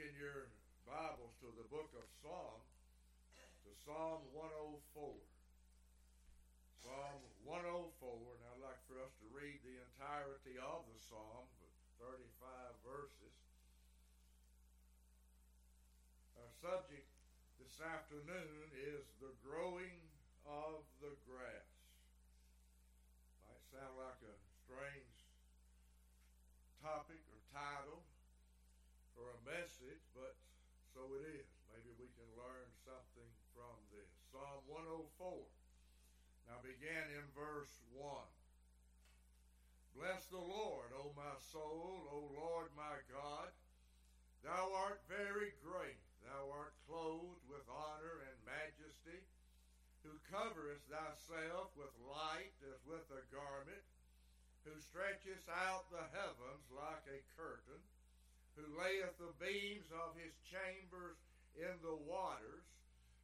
in your Bibles to the book of Psalm, to Psalm 104. Psalm 104, and I'd like for us to read the entirety of the Psalm, 35 verses. Our subject this afternoon is the growing of the grass. Might sound like a strange topic or title for a message, so it is. Maybe we can learn something from this. Psalm 104. Now begin in verse 1. Bless the Lord, O my soul, O Lord my God. Thou art very great. Thou art clothed with honor and majesty, who coverest thyself with light as with a garment, who stretchest out the heavens like a curtain who layeth the beams of his chambers in the waters,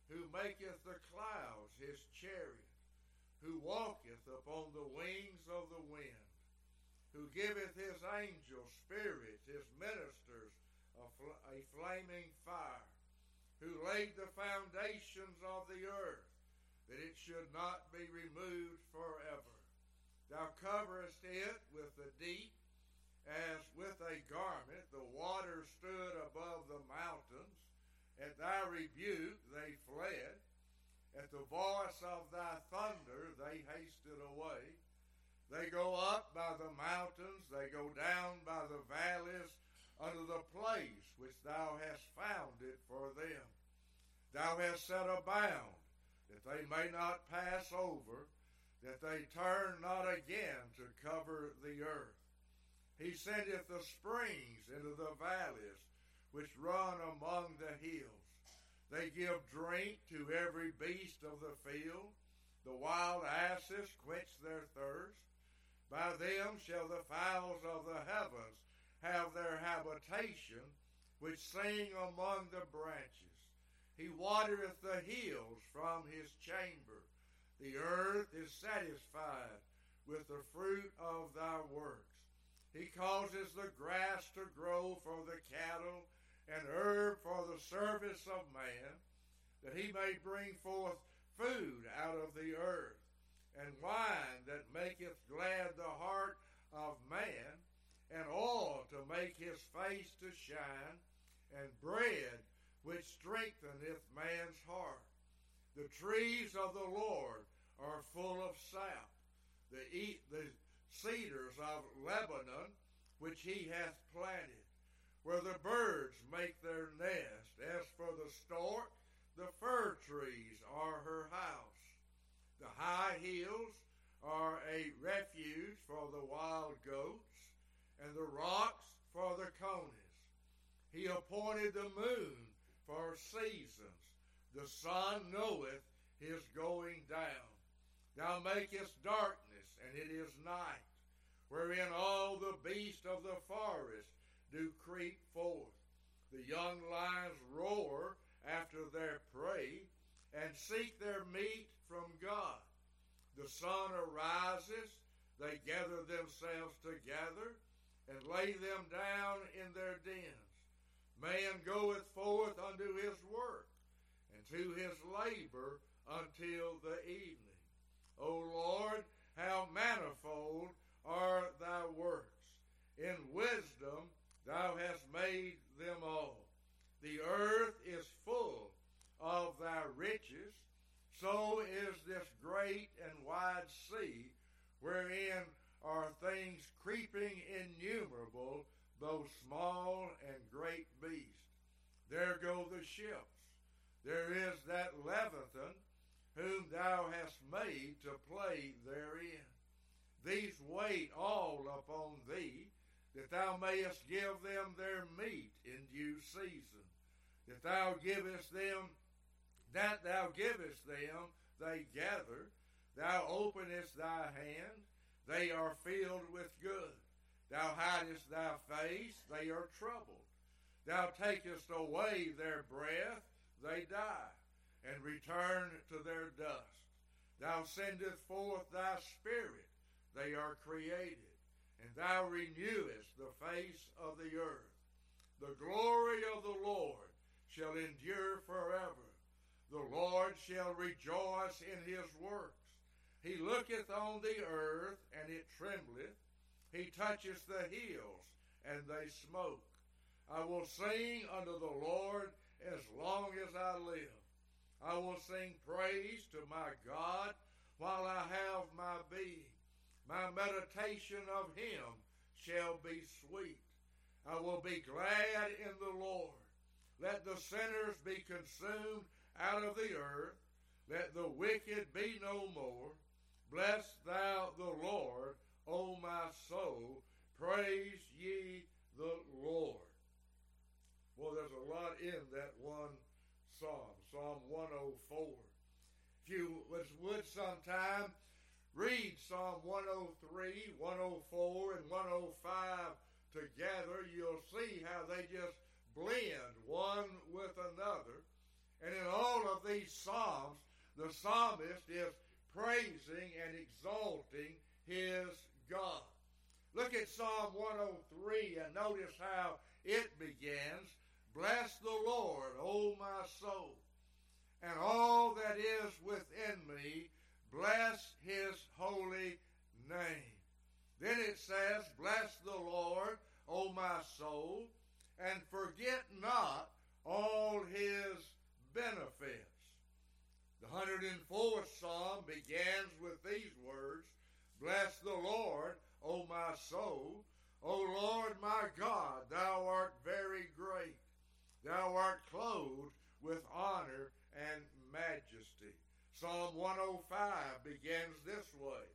who maketh the clouds his chariot, who walketh upon the wings of the wind, who giveth his angels spirits, his ministers a, fl- a flaming fire, who laid the foundations of the earth, that it should not be removed forever. Thou coverest it with the deep as with a garment the waters stood above the mountains. At thy rebuke they fled. At the voice of thy thunder they hasted away. They go up by the mountains, they go down by the valleys unto the place which thou hast founded for them. Thou hast set a bound that they may not pass over, that they turn not again to cover the earth. He sendeth the springs into the valleys which run among the hills. They give drink to every beast of the field. The wild asses quench their thirst. By them shall the fowls of the heavens have their habitation, which sing among the branches. He watereth the hills from his chamber. The earth is satisfied with the fruit of thy works. He causes the grass to grow for the cattle and herb for the service of man, that he may bring forth food out of the earth, and wine that maketh glad the heart of man, and oil to make his face to shine, and bread which strengtheneth man's heart. The trees of the Lord are full of sap. The, eat the cedars of Lebanon, which he hath planted, where the birds make their nest. As for the stork, the fir trees are her house. The high hills are a refuge for the wild goats, and the rocks for the conies. He appointed the moon for seasons. The sun knoweth his going down. Thou makest darkness and it is night, wherein all the beasts of the forest do creep forth. The young lions roar after their prey and seek their meat from God. The sun arises, they gather themselves together and lay them down in their dens. Man goeth forth unto his work, and to his labor until the evening. O Lord, how manifold are thy works. In wisdom thou hast made them all. The earth is full of thy riches. So is this great and wide sea, wherein are things creeping innumerable, both small and great beasts. There go the ships. There is that Leviathan whom thou hast made to play therein. These wait all upon thee, that thou mayest give them their meat in due season, that thou givest them, that thou givest them, they gather. Thou openest thy hand, they are filled with good. Thou hidest thy face, they are troubled. Thou takest away their breath, they die and return to their dust. Thou sendest forth thy spirit, they are created, and thou renewest the face of the earth. The glory of the Lord shall endure forever. The Lord shall rejoice in his works. He looketh on the earth, and it trembleth. He toucheth the hills, and they smoke. I will sing unto the Lord as long as I live. I will sing praise to my God while I have my being. My meditation of him shall be sweet. I will be glad in the Lord. Let the sinners be consumed out of the earth. Let the wicked be no more. Bless thou the Lord, O my soul. Praise ye the Lord. Well, there's a lot in that one psalm, Psalm 104. If you would sometime read Psalm 103, 104, and 105 together, you'll see how they just blend one with another. And in all of these Psalms, the psalmist is praising and exalting his God. Look at Psalm 103 and notice how it begins. Bless the Lord, O my soul, and all that is within me, bless his holy name. Then it says, Bless the Lord, O my soul, and forget not all his benefits. The 104th Psalm begins with these words Bless the Lord, O my soul. O Lord my God, thou art very great. Thou art clothed with honor and majesty. Psalm 105 begins this way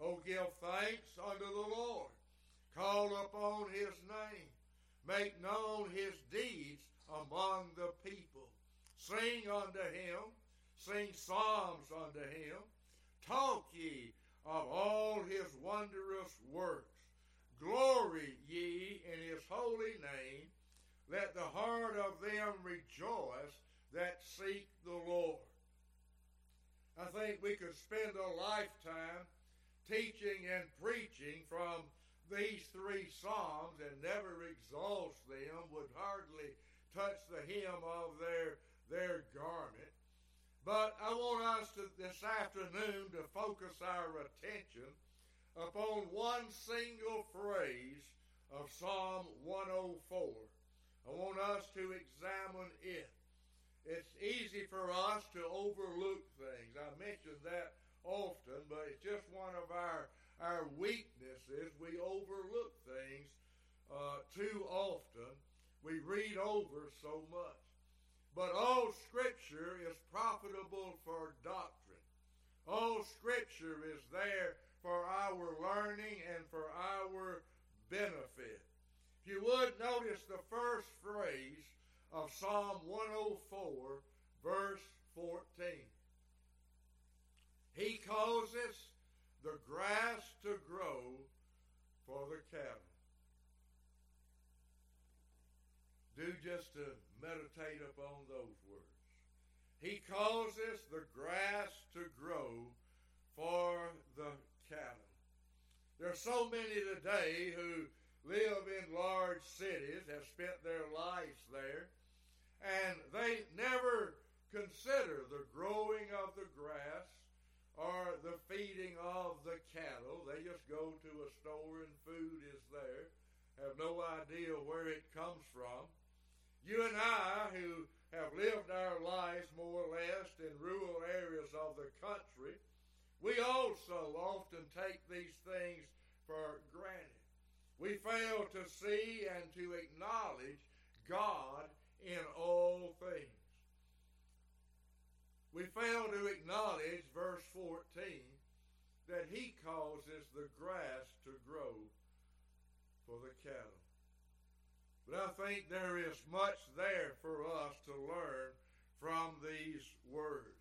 O give thanks unto the Lord Call upon his name. Make known his deeds among the people. Sing unto him. Sing psalms unto him. Talk ye of all his wondrous works. Glory ye in his holy name. Let the heart of them rejoice that seek the Lord. I think we could spend a lifetime teaching and preaching from these three psalms and never exhaust them would hardly touch the hem of their their garment. But I want us to this afternoon to focus our attention upon one single phrase of Psalm 104. I want us to examine it. It's easy for us to overlook things. I mentioned that often, but it's just one of our our weaknesses. We overlook things uh, too often. We read over so much. But all Scripture is profitable for doctrine. All Scripture is there for our learning and for our benefit. If you would notice the first phrase of Psalm 104, verse 14. He causes the grass to grow for the cattle. Do just to meditate upon those words. He causes the grass to grow for the cattle. There are so many today who live in large cities, have spent their lives there, and they never consider the growing of the grass or the feeding of the cattle. They just go to a store and food is there. Have no idea where it comes from. You and I, who have lived our lives more or less in rural areas of the country, we also often take these things for granted. We fail to see and to acknowledge God in all things we fail to acknowledge verse 14 that he causes the grass to grow for the cattle. But I think there is much there for us to learn from these words.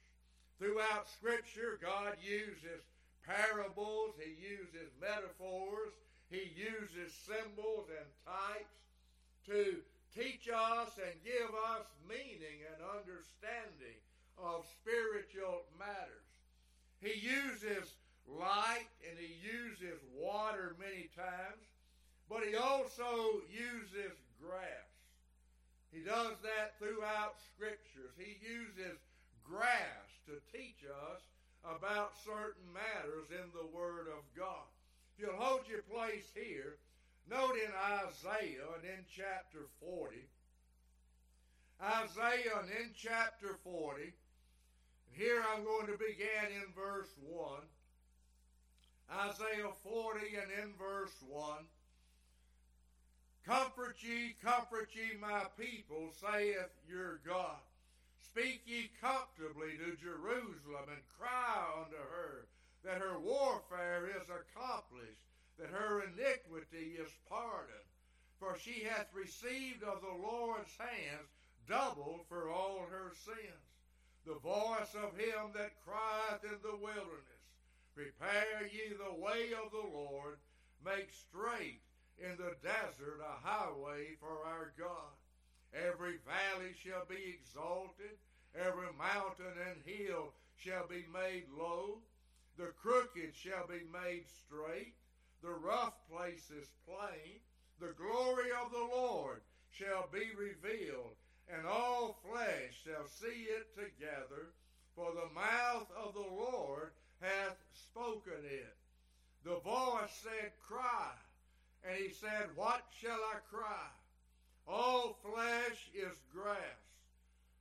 Throughout Scripture, God uses parables, He uses metaphors, He uses symbols and types to teach us and give us meaning and understanding of spiritual matters. He uses light and he uses water many times, but he also uses grass. He does that throughout scriptures. He uses grass to teach us about certain matters in the Word of God. If you'll hold your place here, note in Isaiah and in chapter 40, Isaiah and in chapter 40, and here I'm going to begin in verse 1. Isaiah 40 and in verse 1. Comfort ye, comfort ye, my people, saith your God. Speak ye comfortably to Jerusalem and cry unto her that her warfare is accomplished, that her iniquity is pardoned. For she hath received of the Lord's hands double for all her sins. The voice of him that crieth in the wilderness, Prepare ye the way of the Lord, make straight in the desert a highway for our God. Every valley shall be exalted, every mountain and hill shall be made low. The crooked shall be made straight, the rough places plain. The glory of the Lord shall be revealed, and all flesh shall see it together. For the mouth of the Lord hath spoken it. The voice said, Cry. And he said, What shall I cry? All flesh is grass,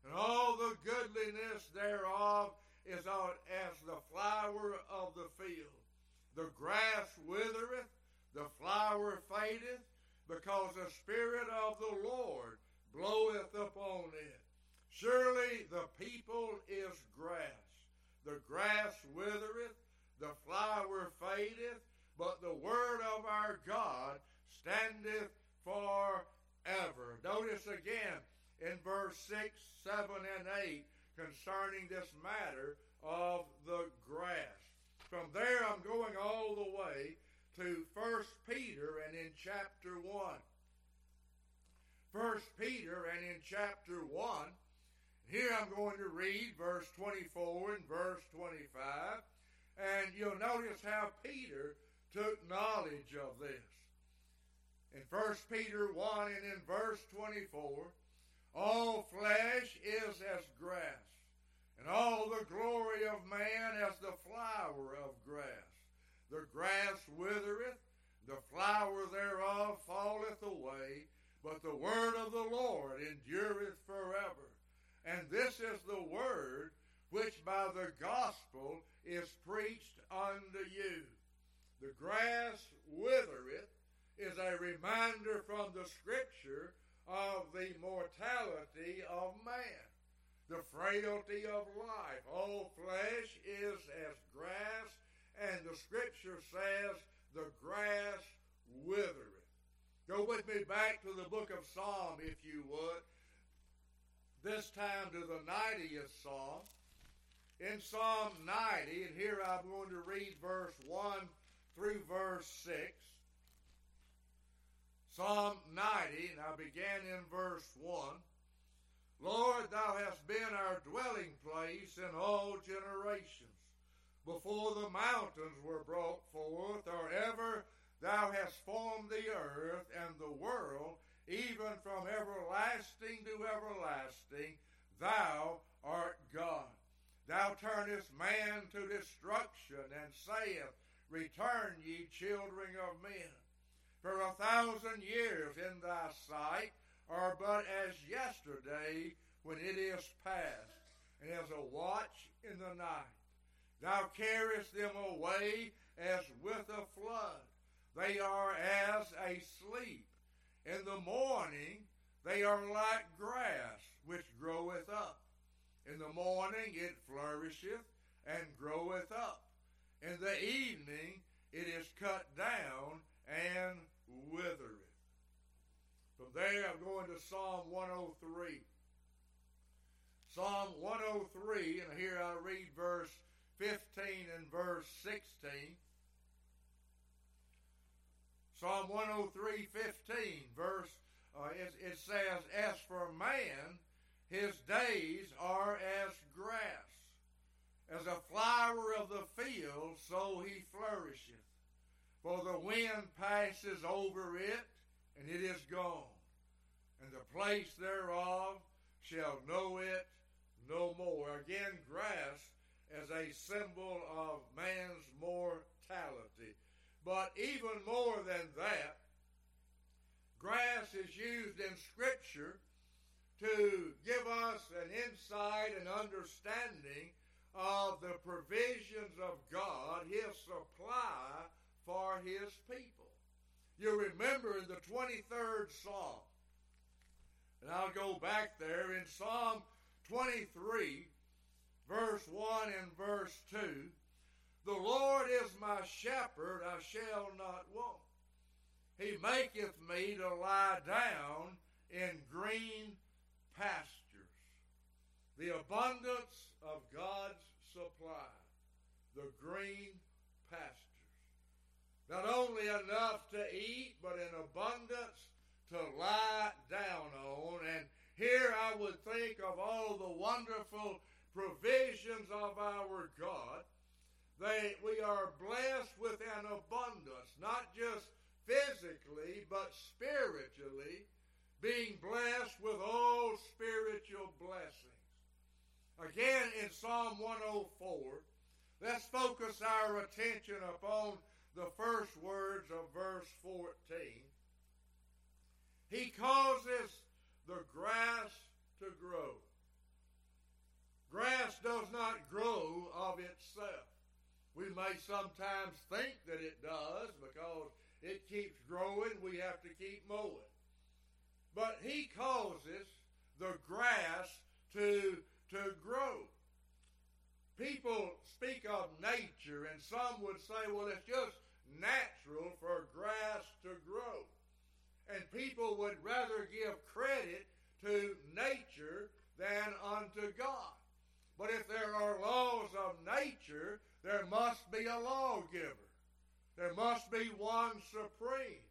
and all the goodliness thereof is as the flower of the field. The grass withereth, the flower fadeth, because the Spirit of the Lord bloweth upon it. Surely the people is grass. The grass withereth, the flower fadeth, but the word of our God standeth forever. Notice again in verse 6, 7, and 8 concerning this matter of the grass. From there, I'm going all the way to 1 Peter and in chapter 1. 1 Peter and in chapter 1. Here I'm going to read verse 24 and verse 25. And you'll notice how Peter took knowledge of this. In 1 Peter 1 and in verse 24, all flesh is as grass, and all the glory of man as the flower of grass. The grass withereth, the flower thereof falleth away, but the word of the Lord endureth forever. And this is the word which by the gospel is preached unto you. The grass withereth is a reminder from the scripture of the mortality of man, the frailty of life. All flesh is as grass, and the scripture says the grass withereth. Go with me back to the book of Psalm, if you would. This time to the 90th Psalm. In Psalm 90, and here I'm going to read verse 1 through verse 6. Psalm 90, and I began in verse 1. Lord, thou hast been our dwelling place in all generations. Before the mountains were brought forth, or ever thou hast formed the earth and the world, even from everlasting to everlasting, thou art God. Thou turnest man to destruction, and sayest, Return, ye children of men. For a thousand years in thy sight are but as yesterday when it is past, and as a watch in the night. Thou carriest them away as with a flood. They are as a sleep. In the morning they are like grass which groweth up. In the morning it flourisheth and groweth up. In the evening it is cut down and withereth. From there I'm going to Psalm 103. Psalm 103, and here I read verse 15 and verse 16. Psalm 103, 15, verse, uh, it, it says, As for man, his days are as grass as a flower of the field, so he flourisheth. For the wind passes over it, and it is gone, and the place thereof shall know it no more. Again, grass as a symbol of man's mortality. But even more than that, grass is used in Scripture to give us an insight and understanding of the provisions of God, His supply for His people. You remember in the 23rd Psalm, and I'll go back there in Psalm 23, verse 1 and verse 2. The Lord is my shepherd, I shall not want. He maketh me to lie down in green pastures. The abundance of God's supply, the green pastures. Not only enough to eat, but in abundance to lie down on. And here I would think of all the wonderful provisions of our God. They, we are blessed with an abundance, not just physically, but spiritually, being blessed with all spiritual blessings. Again, in Psalm 104, let's focus our attention upon the first words of verse 14. He causes the grass to grow. Grass does not grow of itself. We may sometimes think that it does because it keeps growing, we have to keep mowing. But he causes the grass to to grow. People speak of nature, and some would say, well, it's just natural for grass to grow. And people would rather give credit to nature than unto God. But if there are laws of nature, there must be a lawgiver. There must be one supreme.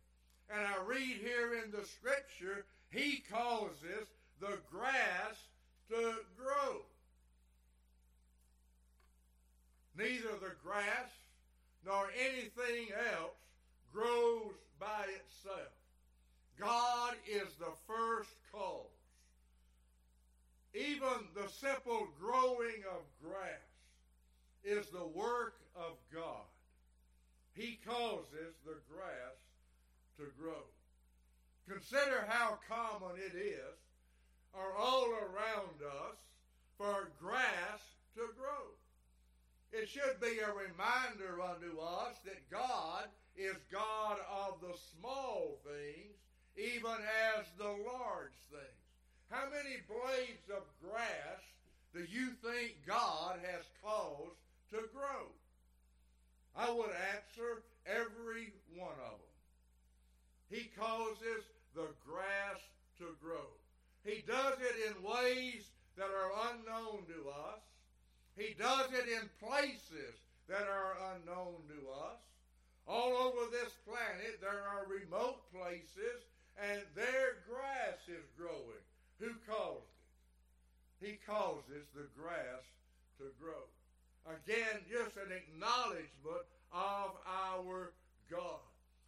And I read here in the scripture, he causes the grass to grow. Neither the grass nor anything else grows by itself. God is the first cause. Even the simple growing of grass is the work of God. He causes the grass to grow. Consider how common it is are all around us for grass to grow. It should be a reminder unto us that God is God of the small things, even as the large things. How many blades of grass do you think God has caused to grow? I would answer every one of them. He causes the grass to grow. He does it in ways that are unknown to us. He does it in places that are unknown to us. All over this planet, there are remote places, and their grass is growing. Who caused it? He causes the grass to grow. Again, just an acknowledgement of our God.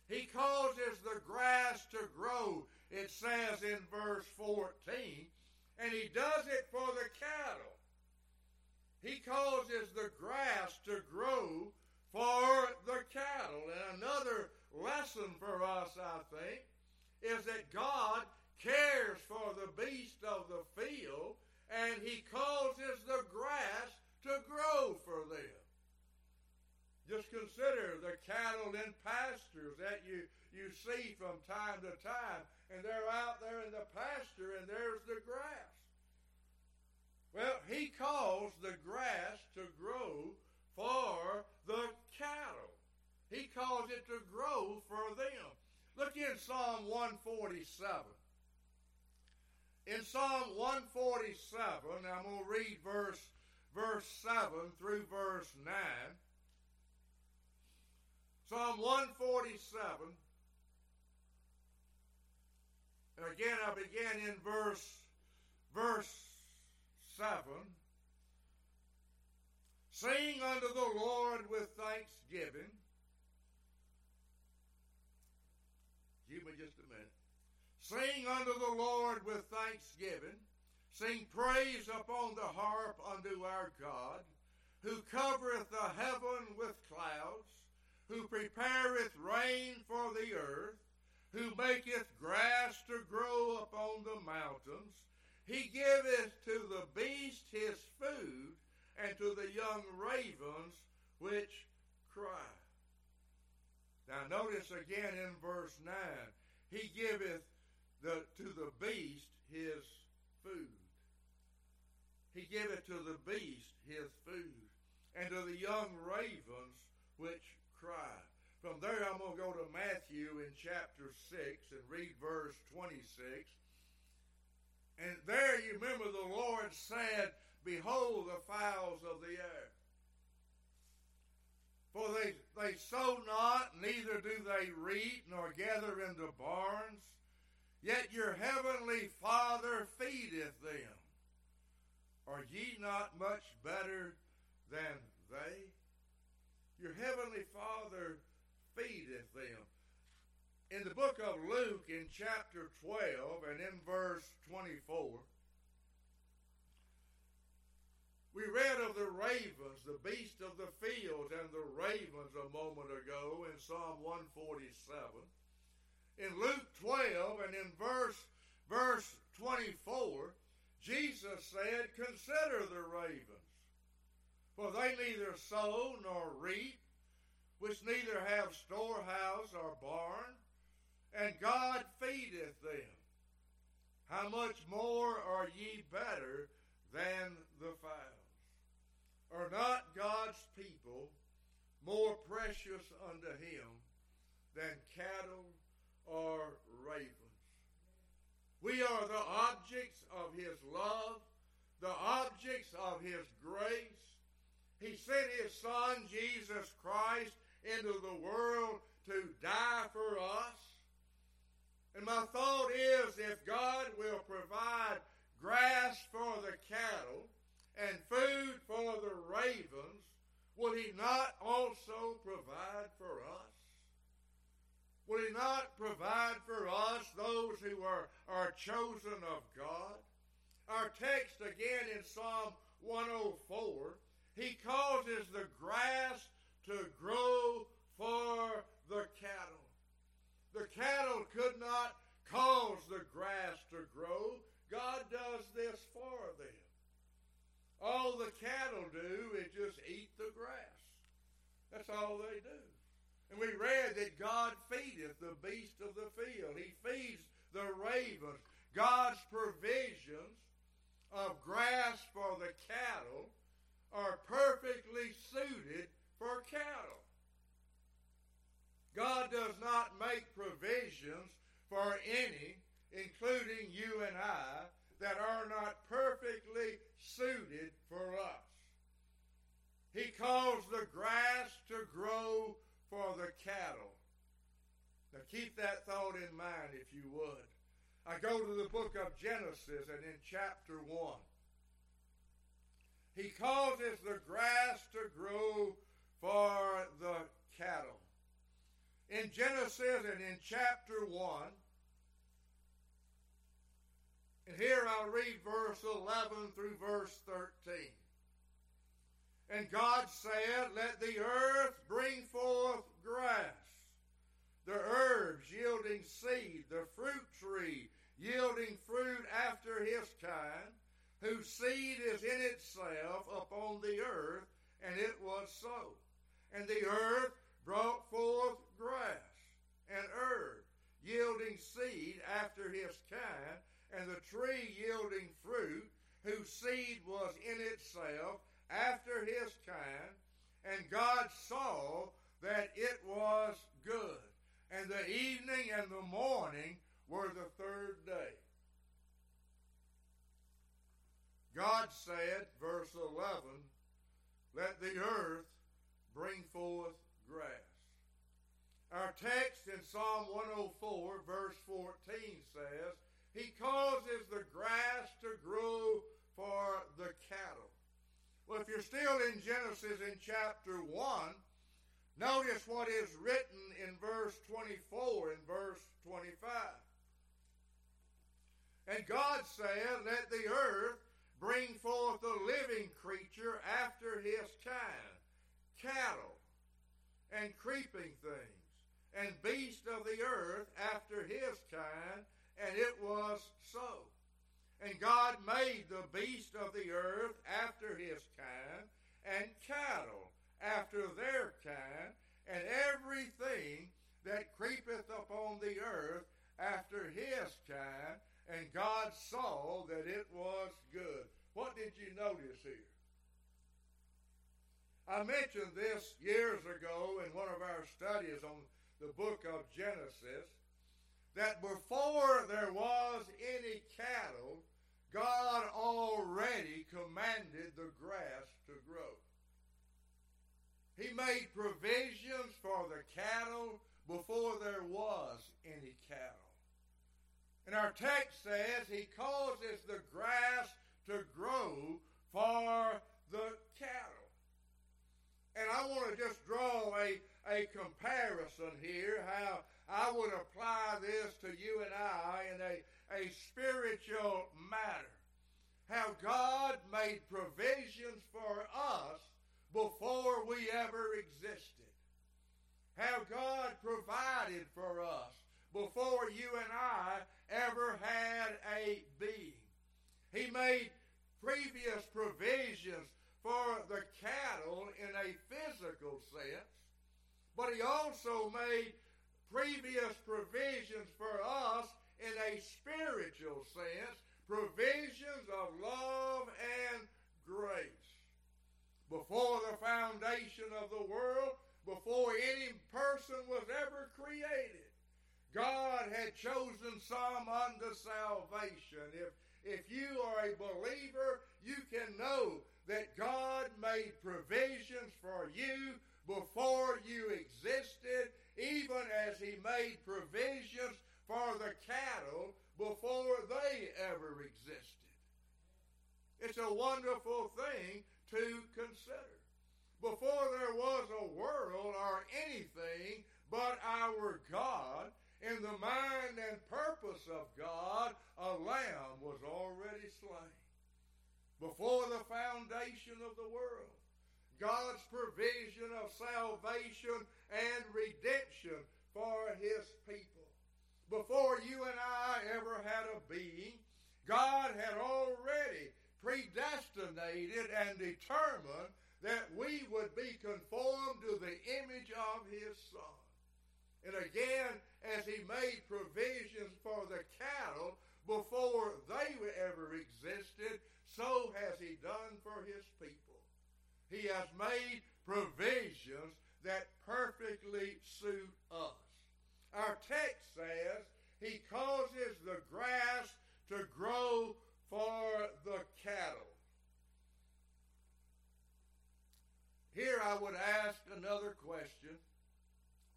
He causes the grass to grow it says in verse 14, and he does it for the cattle. He causes the grass to grow for the cattle. And another lesson for us, I think, is that God cares for the beast of the field and he causes the grass to grow for them. Just consider the cattle in pastures that you, you see from time to time and they're out there in the pasture, and there's the grass. Well, he caused the grass to grow for the cattle. He caused it to grow for them. Look in Psalm 147. In Psalm 147, I'm going to read verse, verse 7 through verse 9. Psalm 147 and again, I begin in verse, verse 7. Sing unto the Lord with thanksgiving. Give me just a minute. Sing unto the Lord with thanksgiving. Sing praise upon the harp unto our God, who covereth the heaven with clouds, who prepareth rain for the earth, who maketh grass to grow upon the mountains. He giveth to the beast his food, and to the young ravens which cry. Now notice again in verse 9, he giveth the, to the beast his food. He gave it to the beast his food, and to the young ravens which cry. From there, I'm going to go to Matthew in chapter 6 and read verse 26. And there you remember the Lord said, Behold the fowls of the air. For they, they sow not, neither do they reap, nor gather into barns, yet your heavenly Father feedeth them. Are ye not much better than they? Your heavenly Father feedeth them. In the book of Luke, in chapter 12 and in verse 24, we read of the ravens, the beast of the fields, and the ravens a moment ago in Psalm 147. In Luke 12 and in verse, verse 24, Jesus said, Consider the ravens, for they neither sow nor reap, which neither have storehouse or barn, and God feedeth them. How much more are ye better than the fowls? Are not God's people more precious unto him than cattle or ravens? We are the objects of his love, the objects of his grace. He sent his son, Jesus Christ, into the world to die for us. And my thought is if God will provide grass for the cattle and food for the ravens, will he not also provide? Will he not provide for us those who are, are chosen of God? Our text again in Psalm 104, he causes the grass to grow for the cattle. The cattle could not cause the grass to grow. God does this for them. All the cattle do is just eat the grass. That's all they do. And we read that God feedeth the beast of the field. He feeds the ravens. God's provisions of grass for the cattle are perfectly suited for cattle. God does not make provisions for any, including you and I, that are not perfectly suited for us. He caused the grass to grow for the cattle. Now keep that thought in mind if you would. I go to the book of Genesis and in chapter 1. He causes the grass to grow for the cattle. In Genesis and in chapter 1, and here I'll read verse 11 through verse 13. And God said, Let the earth bring forth grass, the herbs yielding seed, the fruit tree yielding fruit after his kind, whose seed is in itself upon the earth, and it was so. And the earth brought forth grass and herb, yielding seed after his kind, and the tree yielding fruit, whose seed was in itself after his kind. And God saw that it was good. And the evening and the morning were the third day. God said, verse 11, Let the earth bring forth grass. Our text in Psalm 104, verse 14 says, He causes the grass to grow for the cattle. Well, if you're still in Genesis in chapter 1, notice what is written in verse 24 and verse 25. And God said, Let the earth bring forth a living creature after his kind, cattle and creeping things, and beasts of the earth after his kind, and it was so. And God made the beast of the earth after his kind, and cattle after their kind, and everything that creepeth upon the earth after his kind. And God saw that it was good. What did you notice here? I mentioned this years ago in one of our studies on the book of Genesis that before there was any cattle, God already commanded the grass to grow. He made provisions for the cattle before there was any cattle. And our text says he causes the grass to grow for the cattle. And I want to just draw a, a comparison here, how I would apply this to you and I in a, a spiritual matter. How God made provisions for us before we ever existed. How God provided for us before you and I ever had a being. He made previous provisions for the cattle in a physical sense, but he also made previous provisions for us in a spiritual sense, provisions of love and grace before the foundation of the world, before any person was ever created. God had chosen some unto salvation. If, if you are a believer, you can know that God made provisions for you before you existed, even as He made provisions for the cattle before they ever existed. It's a wonderful thing to consider. Before there was a world or anything but our God, in the mind and purpose of God, a lamb was already slain. Before the foundation of the world, God's provision of salvation and redemption for his people. Before you and I ever had a being, God had already predestinated and determined that we would be conformed to the image of his son. And again, as he made provisions for the cattle before they ever existed, so has he done for his people. He has made provisions that perfectly suit us. Our text says he causes the grass to grow for the cattle. Here I would ask another question.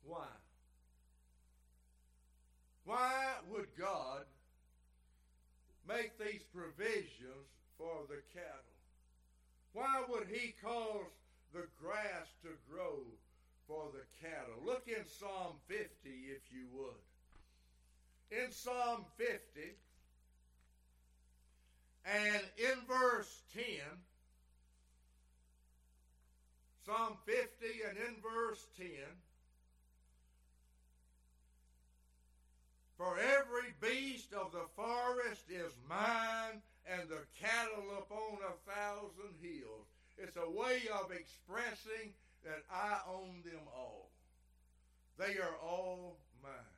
Why? Why would God make these provisions for the cattle? Why would he cause the grass to grow for the cattle? Look in Psalm 50 if you would. In Psalm 50, and in verse 10, Psalm 50 and in verse 10, For every beast of the forest is mine, and the cattle upon a thousand hills. It's a way of expressing that I own them all. They are all mine.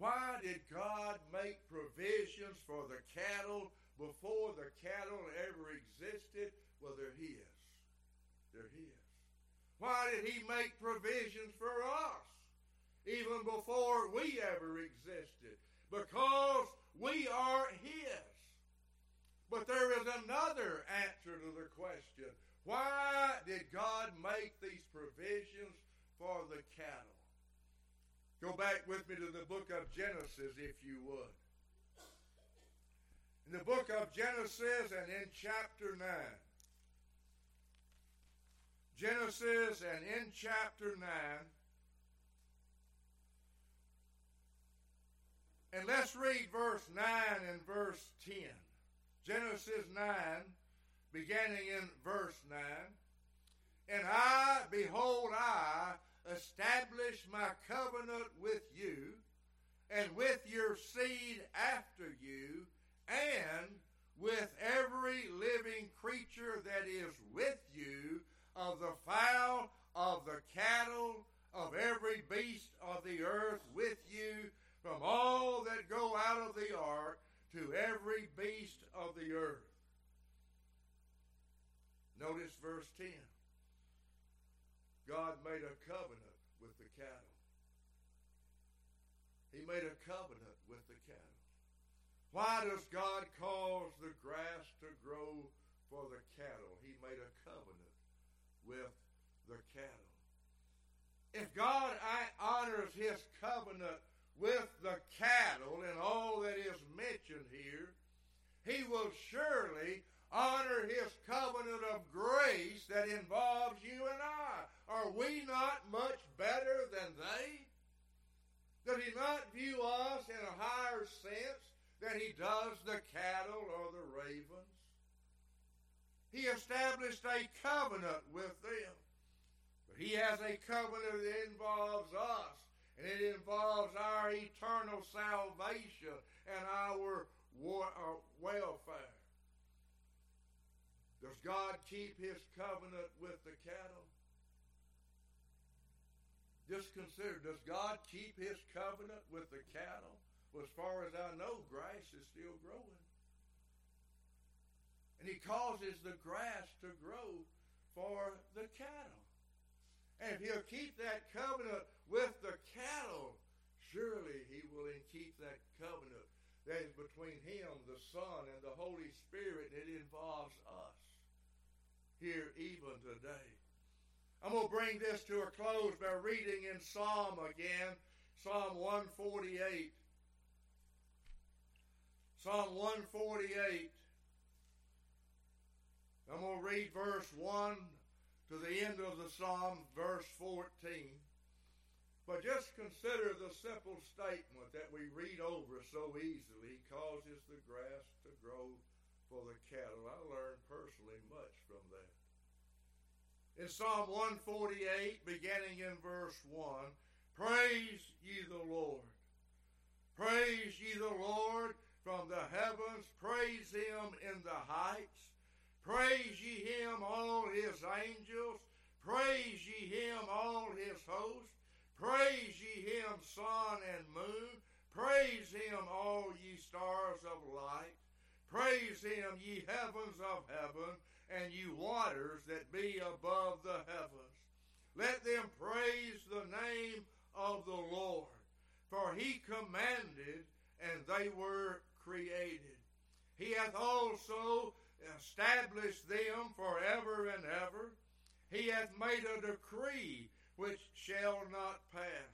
Why did God make provisions for the cattle before the cattle ever existed, well, they're His. They're His. Why did He make provisions for us even before we ever existed? Because we are His. But there is another answer to the question. Why did God make these provisions for the cattle? Go back with me to the book of Genesis, if you would in the book of Genesis and in chapter 9. Genesis and in chapter 9. And let's read verse 9 and verse 10. Genesis 9, beginning in verse 9. And I, behold, I establish my covenant with you and with your seed after you and with every living creature that is with you of the fowl, of the cattle, of every beast of the earth with you, from all that go out of the ark to every beast of the earth. Notice verse 10. God made a covenant with the cattle. He made a covenant with the cattle. Why does God cause the grass to grow for the cattle? He made a covenant with the cattle. If God honors his covenant with the cattle and all that is mentioned here, he will surely honor his covenant of grace that involves you and I. Are we not much better than they? Does he not view us in a higher sense than he does the cattle or the ravens? He established a covenant with them. But he has a covenant that involves us, and it involves our eternal salvation and our uh, welfare. Does God keep his covenant with the cattle? Just consider, does God keep his covenant with the cattle? Well, as far as I know, grass is still growing. And he causes the grass to grow for the cattle. And if he'll keep that covenant with the cattle, surely he will keep that covenant that is between him, the Son, and the Holy Spirit. It involves us here even today. I'm going to bring this to a close by reading in Psalm again, Psalm 148. Psalm 148. I'm going to read verse 1 to the end of the Psalm, verse 14. But just consider the simple statement that we read over so easily He causes the grass to grow for the cattle. I learned personally much from that. In Psalm 148, beginning in verse 1, Praise ye the Lord. Praise ye the Lord from the heavens. Praise him in the heights. Praise ye him, all his angels. Praise ye him, all his hosts. Praise ye him, sun and moon. Praise him, all ye stars of light. Praise him, ye heavens of heaven, and ye waters that be above the heavens. Let them praise the name of the Lord, for he commanded, and they were created. He hath also established them forever and ever. He hath made a decree which shall not pass.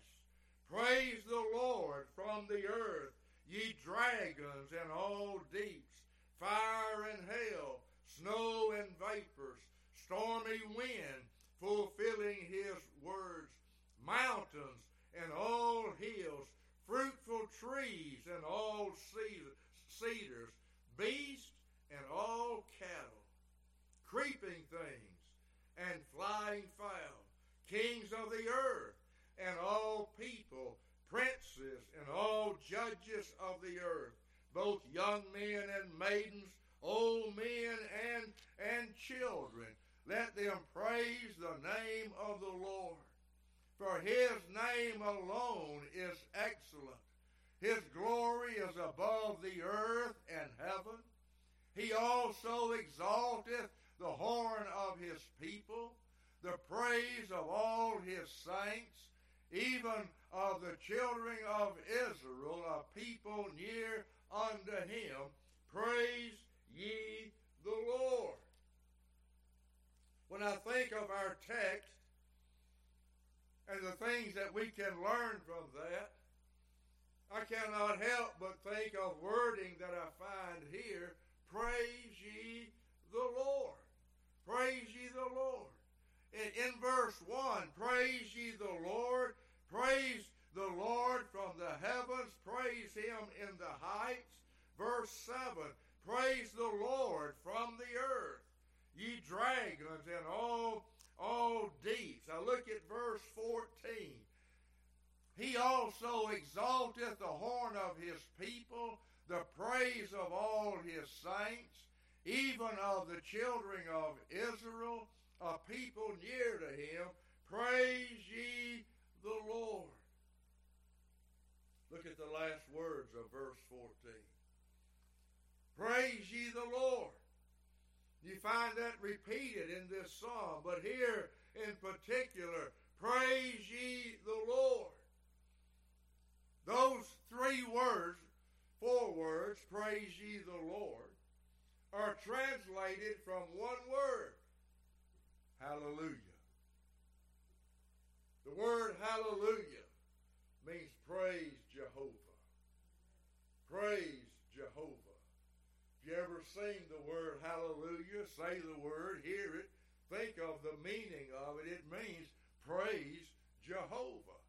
Praise the Lord from the earth, ye dragons and all deeps, fire and hail snow and vapors, stormy wind, fulfilling his words, mountains and all hills, fruitful trees and all cedars, beasts and all cattle, creeping things and flying fowl, kings of the earth and all people, princes and all judges of the earth, both young men and maidens, old men and, and children. Let them praise the name of the Lord. For his name alone is excellent. His glory is above the earth and heaven. He also exalteth the horn of his people, the praise of all his saints, even of the children of Israel, a people near unto him. Praise ye the Lord. When I think of our text and the things that we can learn from that, I cannot help but think of wording that I find here. Praise ye the Lord. Praise ye the Lord. In in verse 1, praise ye the Lord. Praise the Lord from the heavens. Praise him in the heights. Verse 7, praise the Lord from the earth. Ye dragons and all, all deeps. Now look at verse 14. He also exalteth the horn of his saints, even of the children of Israel, a people near to him. Praise ye the Lord. Look at the last words of verse 14. Praise ye the Lord. You find that repeated in this psalm, but here in particular, praise ye the Lord. Those three words, four words, praise ye the Lord, are translated from one word, hallelujah. The word hallelujah means praise Jehovah. Praise Jehovah. If you ever sing the word hallelujah, say the word, hear it, think of the meaning of it. It means praise Jehovah.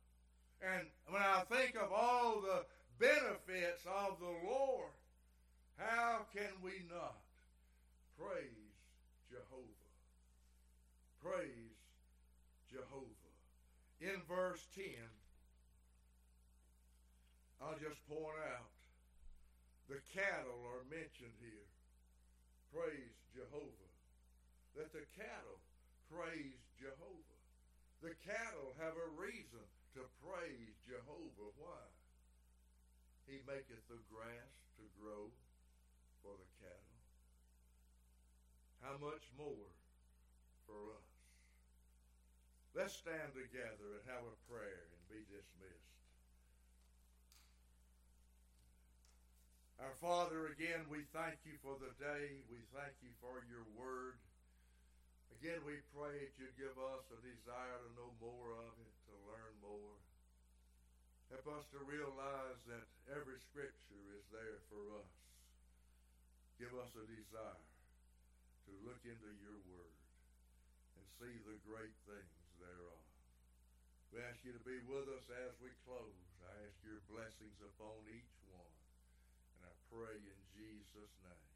And when I think of all the benefits of the Lord, how can we not praise Jehovah? Praise Jehovah in verse 10, I'll just point out the cattle are mentioned here. Praise Jehovah. That the cattle praise Jehovah. The cattle have a reason to praise Jehovah. Why? He maketh the grass to grow for the cattle. How much more for us? Let's stand together and have a prayer and be dismissed. Our Father, again, we thank you for the day. We thank you for your word. Again, we pray that you give us a desire to know more of it, to learn more. Help us to realize that every scripture is there for us. Give us a desire to look into your word and see the great things thereof. We ask you to be with us as we close. I ask your blessings upon each one. And I pray in Jesus' name.